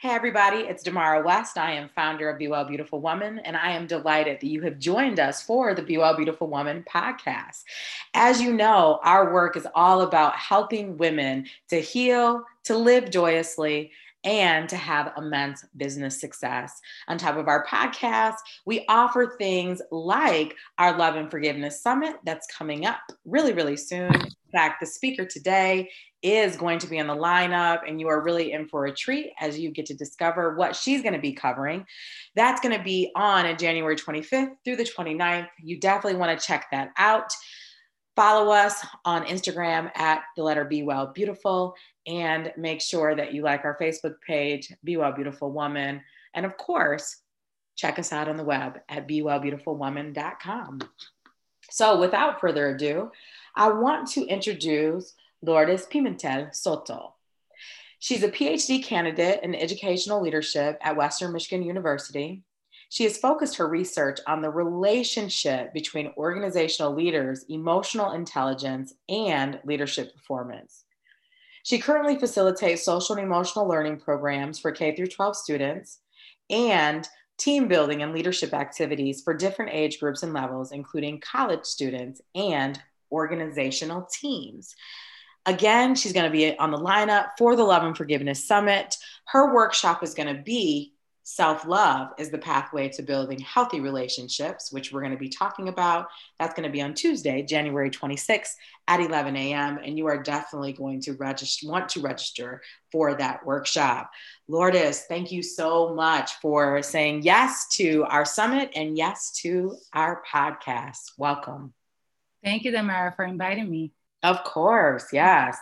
Hey, everybody, it's Damara West. I am founder of Be Well Beautiful Woman, and I am delighted that you have joined us for the Be Well Beautiful Woman podcast. As you know, our work is all about helping women to heal, to live joyously, and to have immense business success. On top of our podcast, we offer things like our Love and Forgiveness Summit that's coming up really, really soon. In fact, the speaker today is going to be in the lineup, and you are really in for a treat as you get to discover what she's going to be covering. That's going to be on January 25th through the 29th. You definitely want to check that out. Follow us on Instagram at the letter Be Well Beautiful and make sure that you like our Facebook page, Be Well Beautiful Woman. And of course, check us out on the web at bewellbeautifulwoman.com. So without further ado, I want to introduce Lourdes Pimentel Soto. She's a PhD candidate in educational leadership at Western Michigan University. She has focused her research on the relationship between organizational leaders, emotional intelligence, and leadership performance. She currently facilitates social and emotional learning programs for K through 12 students and team building and leadership activities for different age groups and levels, including college students and organizational teams. Again, she's going to be on the lineup for the Love and Forgiveness Summit. Her workshop is going to be Self love is the pathway to building healthy relationships, which we're going to be talking about. That's going to be on Tuesday, January 26th at 11 a.m. And you are definitely going to register, want to register for that workshop. Lourdes, thank you so much for saying yes to our summit and yes to our podcast. Welcome. Thank you, Damara, for inviting me. Of course, yes.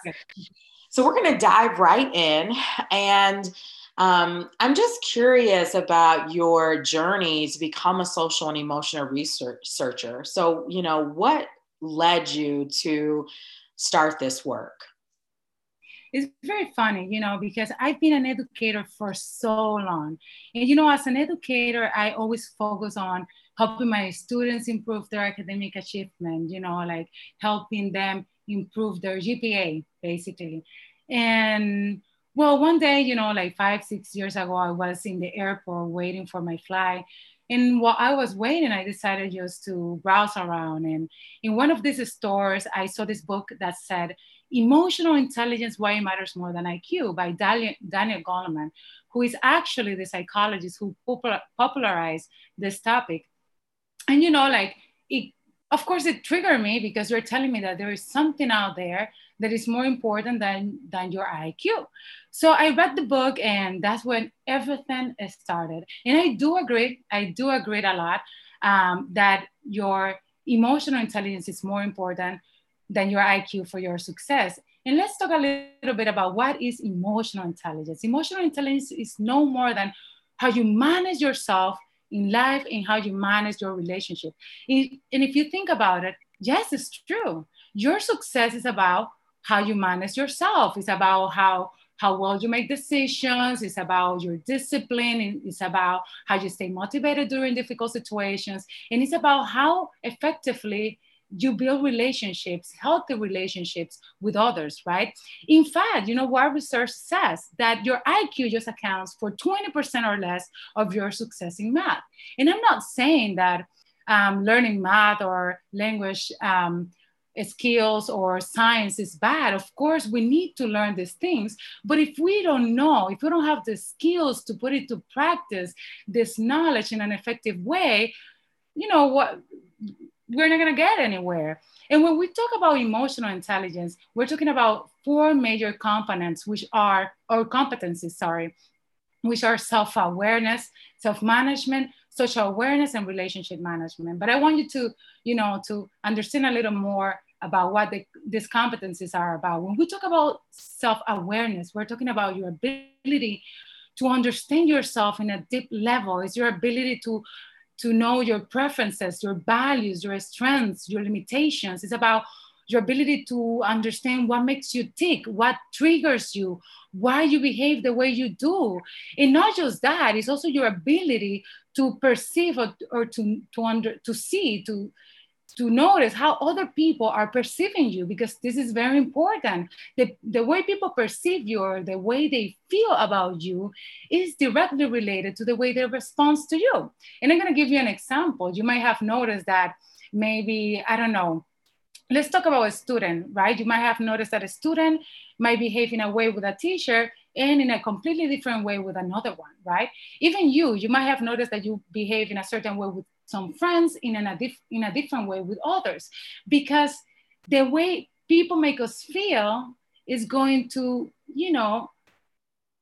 So we're going to dive right in and um, I'm just curious about your journey to become a social and emotional researcher. So, you know, what led you to start this work? It's very funny, you know, because I've been an educator for so long. And, you know, as an educator, I always focus on helping my students improve their academic achievement, you know, like helping them improve their GPA, basically. And well, one day, you know, like five, six years ago, I was in the airport waiting for my flight. And while I was waiting, I decided just to browse around. And in one of these stores, I saw this book that said, Emotional Intelligence Why It Matters More Than IQ by Daniel, Daniel Goleman, who is actually the psychologist who popularized this topic. And, you know, like, it, of course, it triggered me because you're telling me that there is something out there that is more important than, than your IQ. So I read the book and that's when everything started. And I do agree, I do agree a lot um, that your emotional intelligence is more important than your IQ for your success. And let's talk a little bit about what is emotional intelligence. Emotional intelligence is no more than how you manage yourself in life and how you manage your relationship. And if you think about it, yes, it's true. Your success is about how you manage yourself. It's about how how well you make decisions. It's about your discipline. It's about how you stay motivated during difficult situations. And it's about how effectively you build relationships, healthy relationships with others, right? In fact, you know what research says that your IQ just accounts for 20% or less of your success in math. And I'm not saying that um, learning math or language um, skills or science is bad. Of course, we need to learn these things. But if we don't know, if we don't have the skills to put it to practice, this knowledge in an effective way, you know what? We're not going to get anywhere. And when we talk about emotional intelligence, we're talking about four major components, which are, or competencies, sorry, which are self awareness, self management, social awareness, and relationship management. But I want you to, you know, to understand a little more about what the, these competencies are about. When we talk about self awareness, we're talking about your ability to understand yourself in a deep level. It's your ability to to know your preferences, your values, your strengths, your limitations. It's about your ability to understand what makes you tick, what triggers you, why you behave the way you do. And not just that, it's also your ability to perceive or, or to, to, under, to see, to, to notice how other people are perceiving you because this is very important. The, the way people perceive you or the way they feel about you is directly related to the way they respond to you. And I'm going to give you an example. You might have noticed that maybe, I don't know, let's talk about a student, right? You might have noticed that a student might behave in a way with a teacher and in a completely different way with another one, right? Even you, you might have noticed that you behave in a certain way with some friends in, a, in a different way with others. Because the way people make us feel is going to you know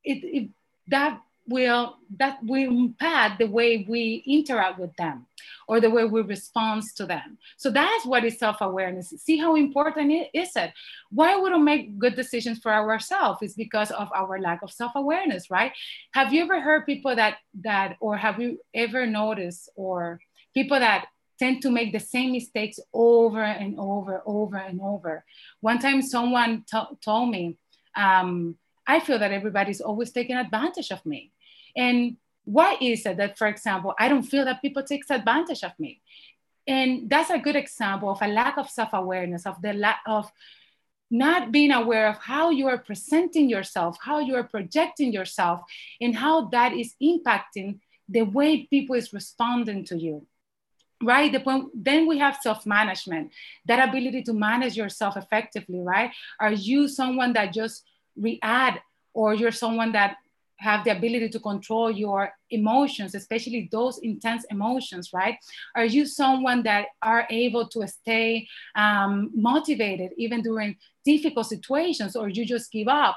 it, it that will that will impact the way we interact with them or the way we respond to them. So that's what is self-awareness. See how important it is it? Why we don't make good decisions for ourselves is because of our lack of self-awareness right? Have you ever heard people that that or have you ever noticed or people that tend to make the same mistakes over and over, over and over. One time, someone t- told me, um, I feel that everybody's always taking advantage of me. And why is it that, for example, I don't feel that people take advantage of me? And that's a good example of a lack of self awareness, of the lack of not being aware of how you are presenting yourself, how you are projecting yourself, and how that is impacting the way people is responding to you right? The point then we have self-management that ability to manage yourself effectively right? Are you someone that just react or you're someone that have the ability to control your emotions especially those intense emotions right are you someone that are able to stay um, motivated even during difficult situations or you just give up.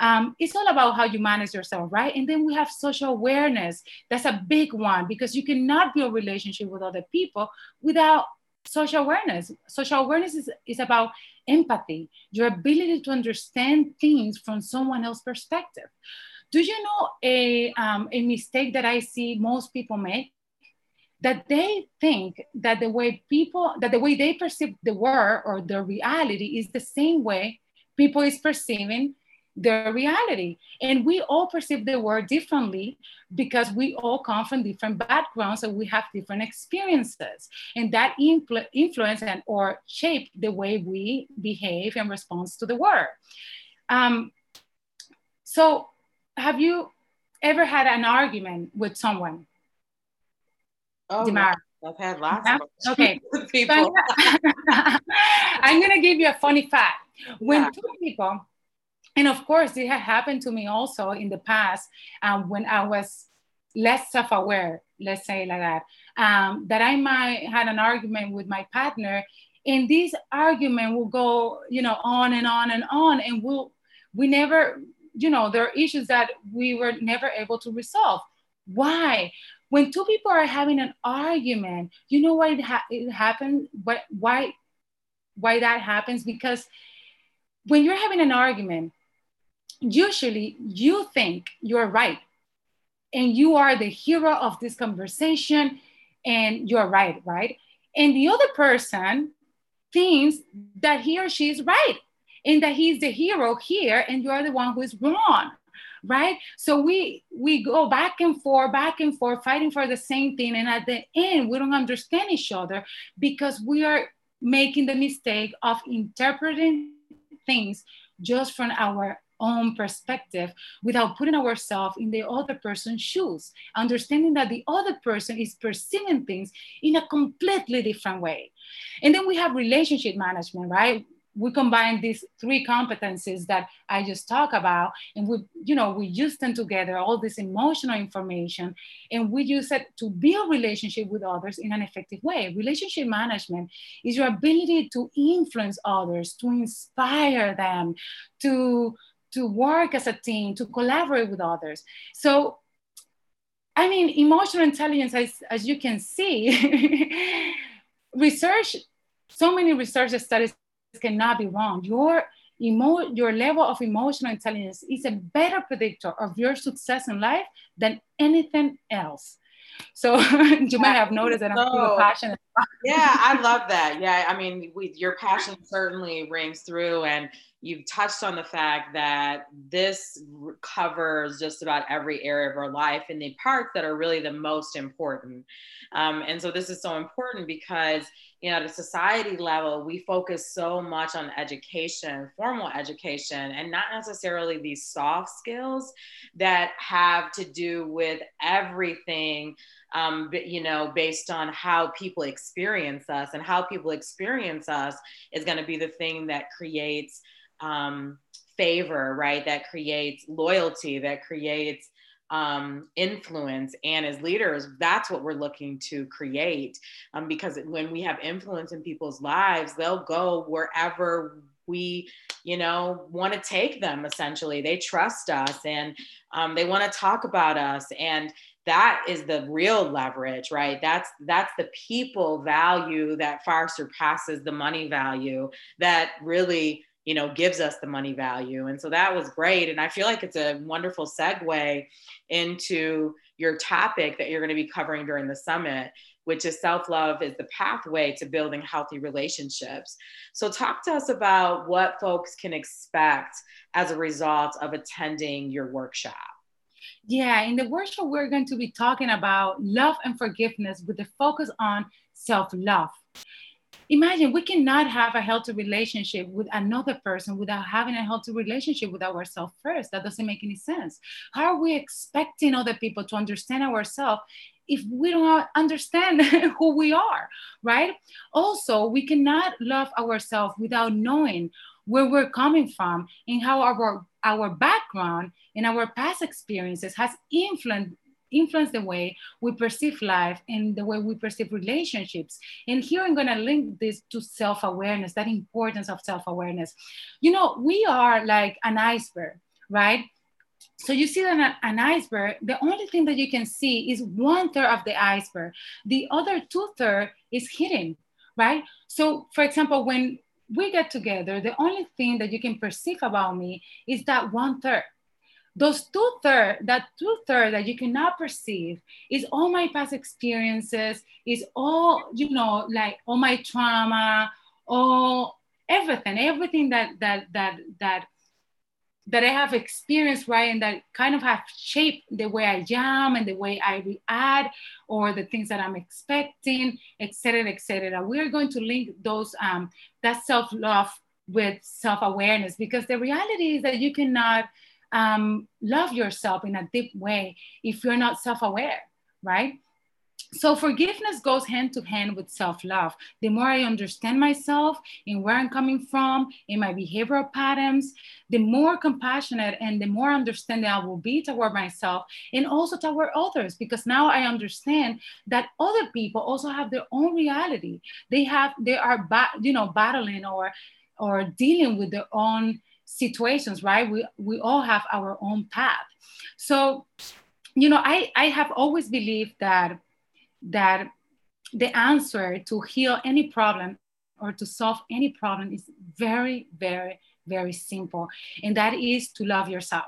Um, it's all about how you manage yourself, right? And then we have social awareness. That's a big one because you cannot build relationship with other people without social awareness. Social awareness is, is about empathy, your ability to understand things from someone else's perspective. Do you know a, um, a mistake that I see most people make? that they think that the way people that the way they perceive the world or the reality is the same way people is perceiving their reality. And we all perceive the world differently because we all come from different backgrounds and we have different experiences. And that influ- influence and or shape the way we behave and respond to the world. Um, so have you ever had an argument with someone Oh, Damara. I've had lots yeah? of okay. people. I'm gonna give you a funny fact. When yeah. two people, and of course, it had happened to me also in the past um, when I was less self-aware, let's say like that, um, that I might had an argument with my partner, and this argument will go, you know, on and on and on, and we'll we never, you know, there are issues that we were never able to resolve. Why? when two people are having an argument you know why it, ha- it happens but why why that happens because when you're having an argument usually you think you're right and you are the hero of this conversation and you're right right and the other person thinks that he or she is right and that he's the hero here and you're the one who is wrong right so we we go back and forth back and forth fighting for the same thing and at the end we don't understand each other because we are making the mistake of interpreting things just from our own perspective without putting ourselves in the other person's shoes, understanding that the other person is perceiving things in a completely different way. And then we have relationship management, right? We combine these three competencies that I just talked about, and we, you know, we use them together, all this emotional information, and we use it to build relationship with others in an effective way. Relationship management is your ability to influence others, to inspire them, to to work as a team, to collaborate with others. So, I mean, emotional intelligence, as, as you can see, research, so many research studies cannot be wrong. Your emo- your level of emotional intelligence is a better predictor of your success in life than anything else. So you might have noticed that I'm so, passionate. yeah, I love that. Yeah, I mean, we, your passion certainly rings through, and you've touched on the fact that this covers just about every area of our life and the parts that are really the most important. Um, and so this is so important because you know at a society level we focus so much on education formal education and not necessarily these soft skills that have to do with everything um, you know based on how people experience us and how people experience us is going to be the thing that creates um, favor right that creates loyalty that creates um, influence. And as leaders that's what we're looking to create um, because when we have influence in people's lives they'll go wherever we you know want to take them essentially. They trust us and um, they want to talk about us. And that is the real leverage right? That's that's the people value that far surpasses the money value that really you know gives us the money value. And so that was great. And i feel like it's a wonderful segue into your topic that you're going to be covering during the summit which is self-love is the pathway to building healthy relationships. So talk to us about what folks can expect as a result of attending your workshop. Yeah, in the workshop, we're going to be talking about love and forgiveness with the focus on self love imagine we cannot have a healthy relationship with another person without having a healthy relationship with ourselves first. That doesn't make any sense. How are we expecting other people to understand ourselves if we don't understand who we are, right? Also, we cannot love ourselves without knowing where we're coming from and how our, our background and our past experiences has influenced influence the way we perceive life and the way we perceive relationships. And here I'm going to link this to self awareness, that importance of self awareness. You know, we are like an iceberg, right? So you see that an iceberg, the only thing that you can see is one third of the iceberg. The other two third is hidden, right? So for example, when we get together, the only thing that you can perceive about me is that one third those two third, that two third that you cannot perceive is all my past experiences, is all, you know, like all my trauma, all everything, everything that that that that that I have experienced, right, and that kind of have shaped the way I am and the way I react, or the things that I'm expecting, etc., etc. We are going to link those um, that self love with self awareness because the reality is that you cannot um, love yourself in a deep way if you're not self aware, right? So forgiveness goes hand to hand with self-love. The more I understand myself and where I'm coming from in my behavioral patterns, the more compassionate and the more understanding I will be toward myself and also toward others. Because now I understand that other people also have their own reality. They have they are you know battling or or dealing with their own situations, right? We, we all have our own path. So, you know, I, I have always believed that, that the answer to heal any problem or to solve any problem is very, very, very simple. And that is to love yourself.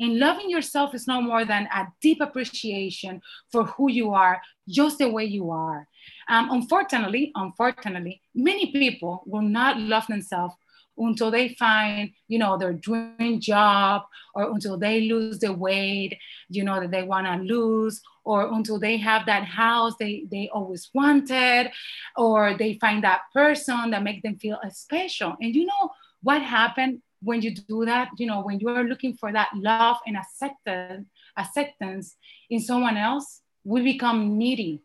And loving yourself is no more than a deep appreciation for who you are, just the way you are. Um, unfortunately, unfortunately, many people will not love themselves until they find, you know, their dream job or until they lose the weight, you know, that they want to lose or until they have that house they, they always wanted or they find that person that make them feel special. And you know what happened when you do that? You know, when you're looking for that love and acceptance, acceptance in someone else, we become needy.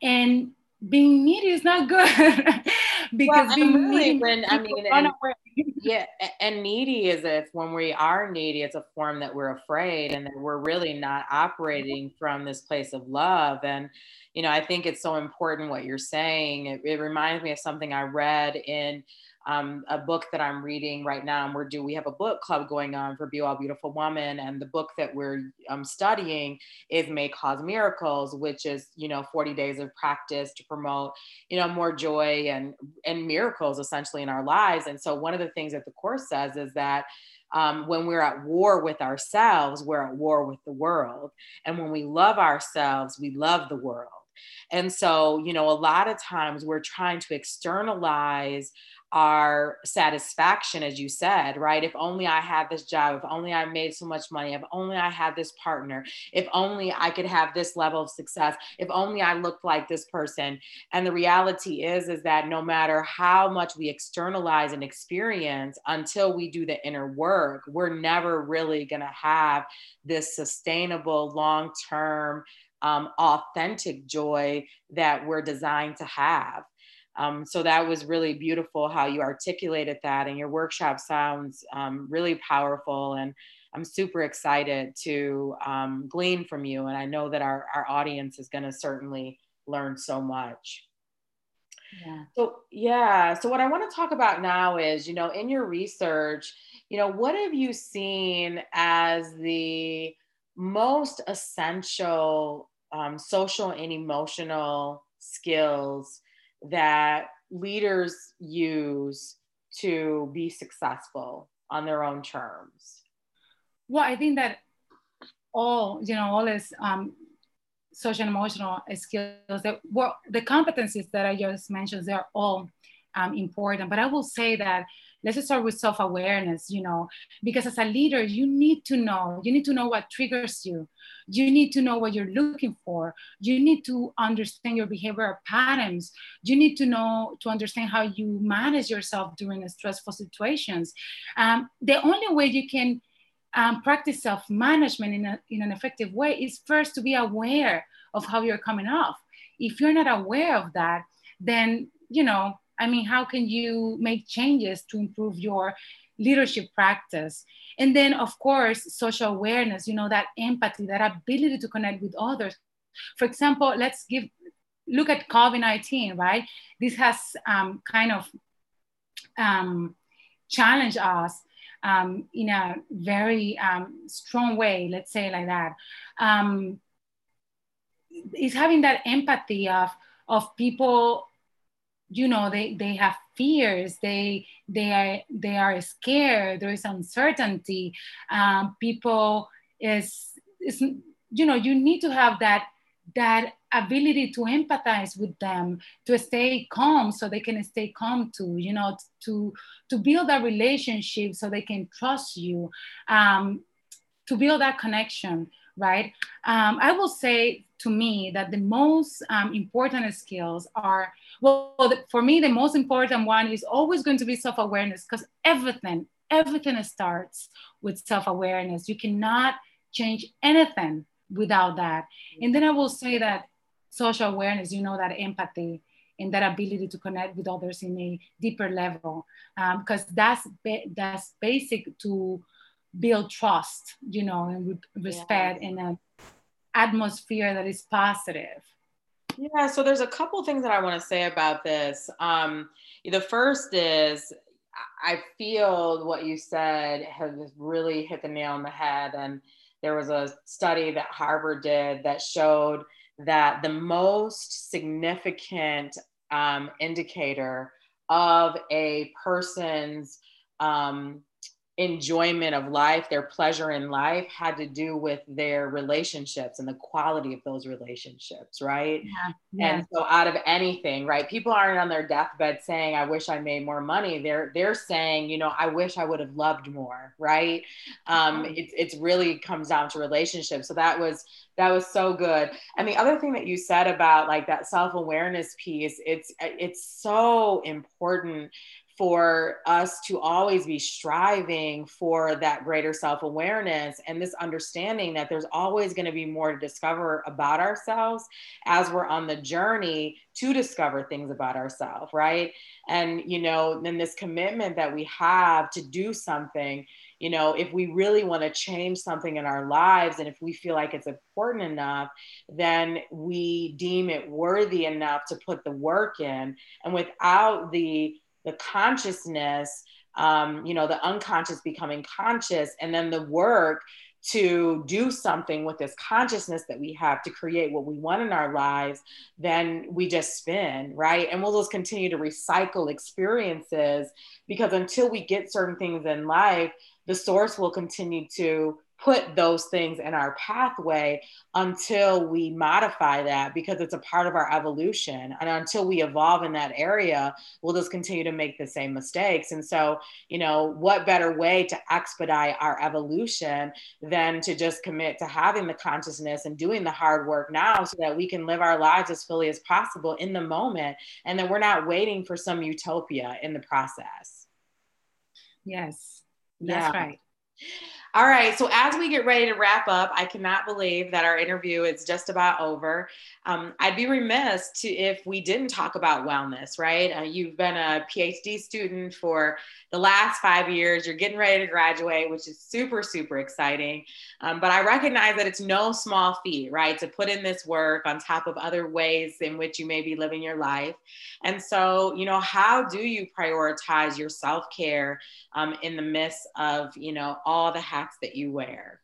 And being needy is not good because well, being really when I mean and, yeah and needy is if when we are needy it's a form that we're afraid and that we're really not operating from this place of love. And you know I think it's so important what you're saying. It, it reminds me of something I read in um, a book that I'm reading right now, and we're do we have a book club going on for Be Well Beautiful Woman, and the book that we're um, studying is May Cause Miracles, which is you know 40 days of practice to promote you know more joy and and miracles essentially in our lives. And so one of the things that the course says is that um, when we're at war with ourselves, we're at war with the world, and when we love ourselves, we love the world. And so, you know, a lot of times we're trying to externalize our satisfaction, as you said, right? If only I had this job, if only I made so much money, if only I had this partner, if only I could have this level of success, if only I looked like this person. And the reality is, is that no matter how much we externalize and experience, until we do the inner work, we're never really to have this sustainable, long term, um, authentic joy that we're designed to have. Um, so that was really beautiful how you articulated that, and your workshop sounds um, really powerful. And I'm super excited to um, glean from you. And I know that our, our audience is going to certainly learn so much. Yeah. So, yeah. So, what I want to talk about now is, you know, in your research, you know, what have you seen as the most essential um, social and emotional skills that leaders use to be successful on their own terms? Well, I think that all, you know, all is um, social emotional skills that well, the competencies that I just mentioned, they're all um, important. But I will say that let's start with self-awareness you know because as a leader you need to know you need to know what triggers you. You need to know what you're looking for. You need to understand your behavioral patterns. You need to know to understand how you manage yourself during stressful situations. Um, the only way you can um, practice self-management in, a, in an effective way is first to be aware of how you're coming off. If you're not aware of that then you know I mean, how can you make changes to improve your leadership practice? And then, of course, social awareness, you know, that empathy, that ability to connect with others. For example, let's give look at COVID 19, right? This has um, kind of um, challenged us um, in a very um, strong way, let's say like that. Um, is having that empathy of, of people you know they they have fears. They they are they are scared. There is uncertainty. Um, people is is you know you need to have that that ability to empathize with them to stay calm so they can stay calm too you know to to build a relationship so they can trust you um, to build that connection right? Um, i will say to me that the most um, important skills are well for me the most important one is always going to be self-awareness because everything everything starts with self-awareness. You cannot change anything without that. And then i will say that social awareness you know that empathy and that ability to connect with others in a deeper level because um, that's ba- that's basic to build trust you know and respect yeah. and a atmosphere that is positive? Yeah, so there's a couple things that I want to say about this. Um, the first is I feel what you said has really hit the nail on the head. And there was a study that Harvard did that showed that the most significant um, indicator of a person's um, enjoyment of life, their pleasure in life had to do with their relationships and the quality of those relationships, right? Yeah, yeah. And so out of anything, right? People aren't on their deathbed saying, I wish I made more money. They're they're saying, you know, I wish I would have loved more, right? Um, it, it's really comes down to relationships. So that was that was so good. And the other thing that you said about like that self-awareness piece, it's it's so important for us to always be striving for that greater self awareness and this understanding that there's always going to be more to discover about ourselves as we're on the journey to discover things about ourselves, right? And, you know, then this commitment that we have to do something, you know, if we really want to change something in our lives and if we feel like it's important enough, then we deem it worthy enough to put the work in. And without the the consciousness, um, you know, the unconscious becoming conscious, and then the work to do something with this consciousness that we have to create what we want in our lives, then we just spin, right? And we'll just continue to recycle experiences because until we get certain things in life, the source will continue to put those things in our pathway until we modify that because it's a part of our evolution. And until we evolve in that area, we'll just continue to make the same mistakes. And so, you know, what better way to expedite our evolution than to just commit to having the consciousness and doing the hard work now so that we can live our lives as fully as possible in the moment and that we're not waiting for some utopia in the process. Yes, that's yeah. right. All right. So as we get ready to wrap up, I cannot believe that our interview is just about over. Um, I'd be remiss to if we didn't talk about wellness, right? Uh, you've been a PhD student for the last five years. You're getting ready to graduate, which is super, super exciting. Um, but I recognize that it's no small feat, right? To put in this work on top of other ways in which you may be living your life. And so, you know, how do you prioritize your self care um, in the midst of, you know, all the hats that you wear?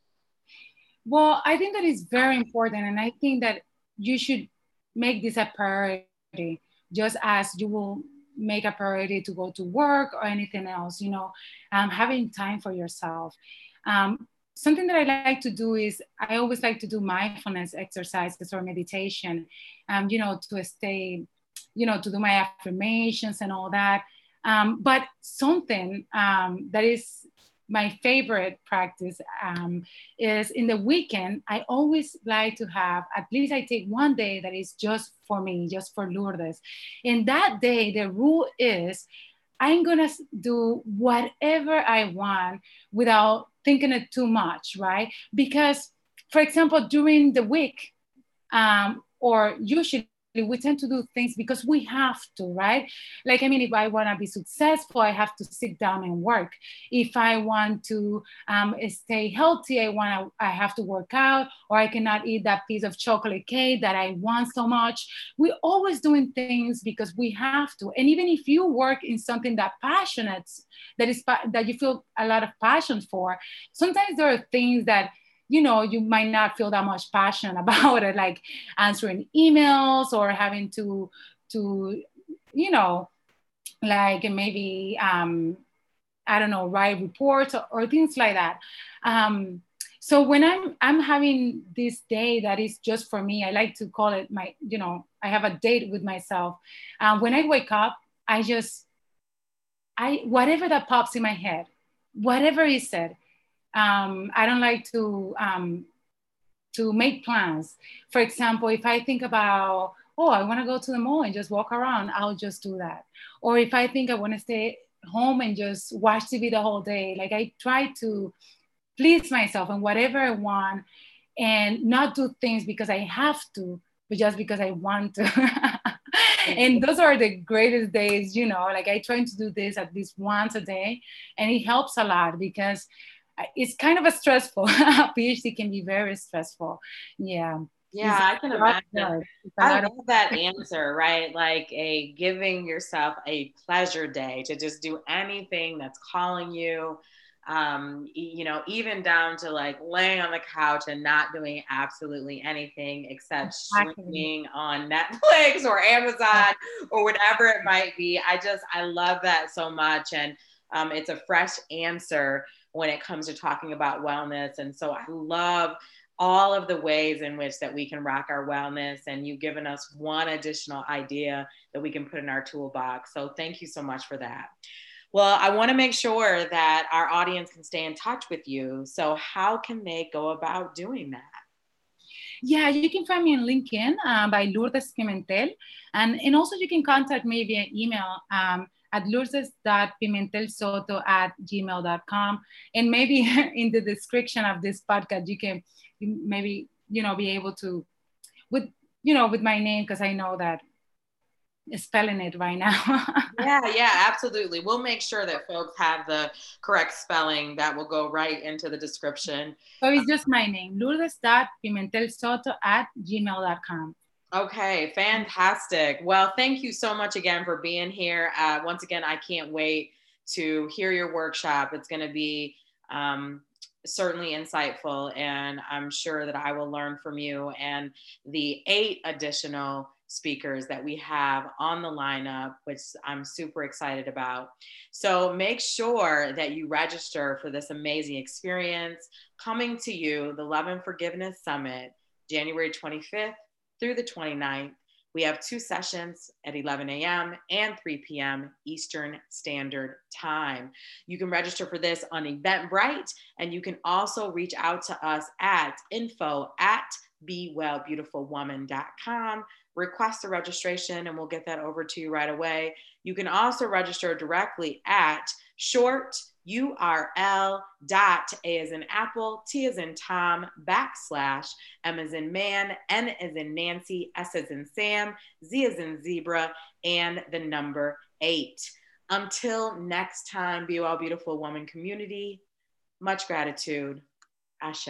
Well, I think that is very important. And I think that you should make this a priority, just as you will make a priority to go to work or anything else, you know, um, having time for yourself. Um, something that I like to do is I always like to do mindfulness exercises or meditation, um, you know, to stay, you know, to do my affirmations and all that. Um, but something um, that is my favorite practice um, is in the weekend, I always like to have, at least I take one day that is just for me, just for Lourdes. And that day, the rule is I'm gonna do whatever I want without thinking it too much, right? Because, for example, during the week, um, or usually we tend to do things because we have to, right? Like, I mean, if I want to be successful, I have to sit down and work. If I want to um, stay healthy, I want to, I have to work out, or I cannot eat that piece of chocolate cake that I want so much. We're always doing things because we have to. And even if you work in something that passionate, that is that you feel a lot of passion for, sometimes there are things that you know you might not feel that much passion about it like answering emails or having to to you know like maybe um i don't know write reports or, or things like that. Um so when i'm i'm having this day that is just for me i like to call it my you know i have a date with myself. Um, when i wake up i just i whatever that pops in my head whatever is said um, I don't like to um, to make plans. For example, if I think about oh, I want to go to the mall and just walk around, I'll just do that. Or if I think I want to stay home and just watch TV the whole day, like I try to please myself and whatever I want and not do things because I have to, but just because I want to. and those are the greatest days, you know, like I try to do this at least once a day and it helps a lot because it's kind of a stressful. Phd can be very stressful. Yeah. Yeah i can imagine. i love that answer right? Like a giving yourself a pleasure day to just do anything that's calling you um, you know, even down to like laying on the couch and not doing absolutely anything except streaming on Netflix or Amazon or whatever it might be. I just, I love that so much. And um, it's a fresh answer when it comes to talking about wellness. And so I love all of the ways in which that we can rock our wellness and you've given us one additional idea that we can put in our toolbox. So thank you so much for that. Well, I want to make sure that our audience can stay in touch with you. So how can they go about doing that? Yeah, you can find me on LinkedIn uh, by Lourdes Pimentel. And, and also you can contact me via email. Um, at lourdes.pimentelsoto at gmail.com. And maybe in the description of this podcast, you can maybe, you know, be able to, with, you know, with my name, because I know that spelling it right now. yeah, yeah, absolutely. We'll make sure that folks have the correct spelling that will go right into the description. So it's just my name, lourdes.pimentelsoto at gmail.com. Okay, fantastic. Well, thank you so much again for being here. Uh, once again, I can't wait to hear your workshop. It's going to be um, certainly insightful, and I'm sure that I will learn from you. And the eight additional speakers that we have on the lineup, which I'm super excited about. So make sure that you register for this amazing experience coming to you, the Love and Forgiveness Summit, January 25th through the 29th. We have two sessions at 11 a.m. and 3 p.m. Eastern Standard Time. You can register for this on Eventbrite, and you can also reach out to us at info at bewellbeautifulwoman.com request a registration and we'll get that over to you right away. You can also register directly at short url dot a as in apple t as in tom backslash m as in man n as in nancy s as in sam z as in zebra and the number eight. Until next time be well beautiful woman community. Much gratitude. Ashe